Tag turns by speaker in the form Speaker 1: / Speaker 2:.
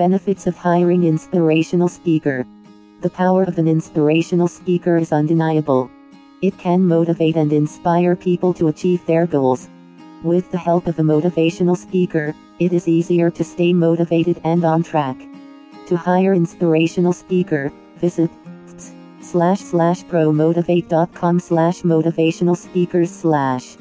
Speaker 1: Benefits of hiring inspirational speaker. The power of an inspirational speaker is undeniable. It can motivate and inspire people to achieve their goals. With the help of a motivational speaker, it is easier to stay motivated and on track. To hire inspirational speaker, visit slash slash promotivate.com slash motivational speakers slash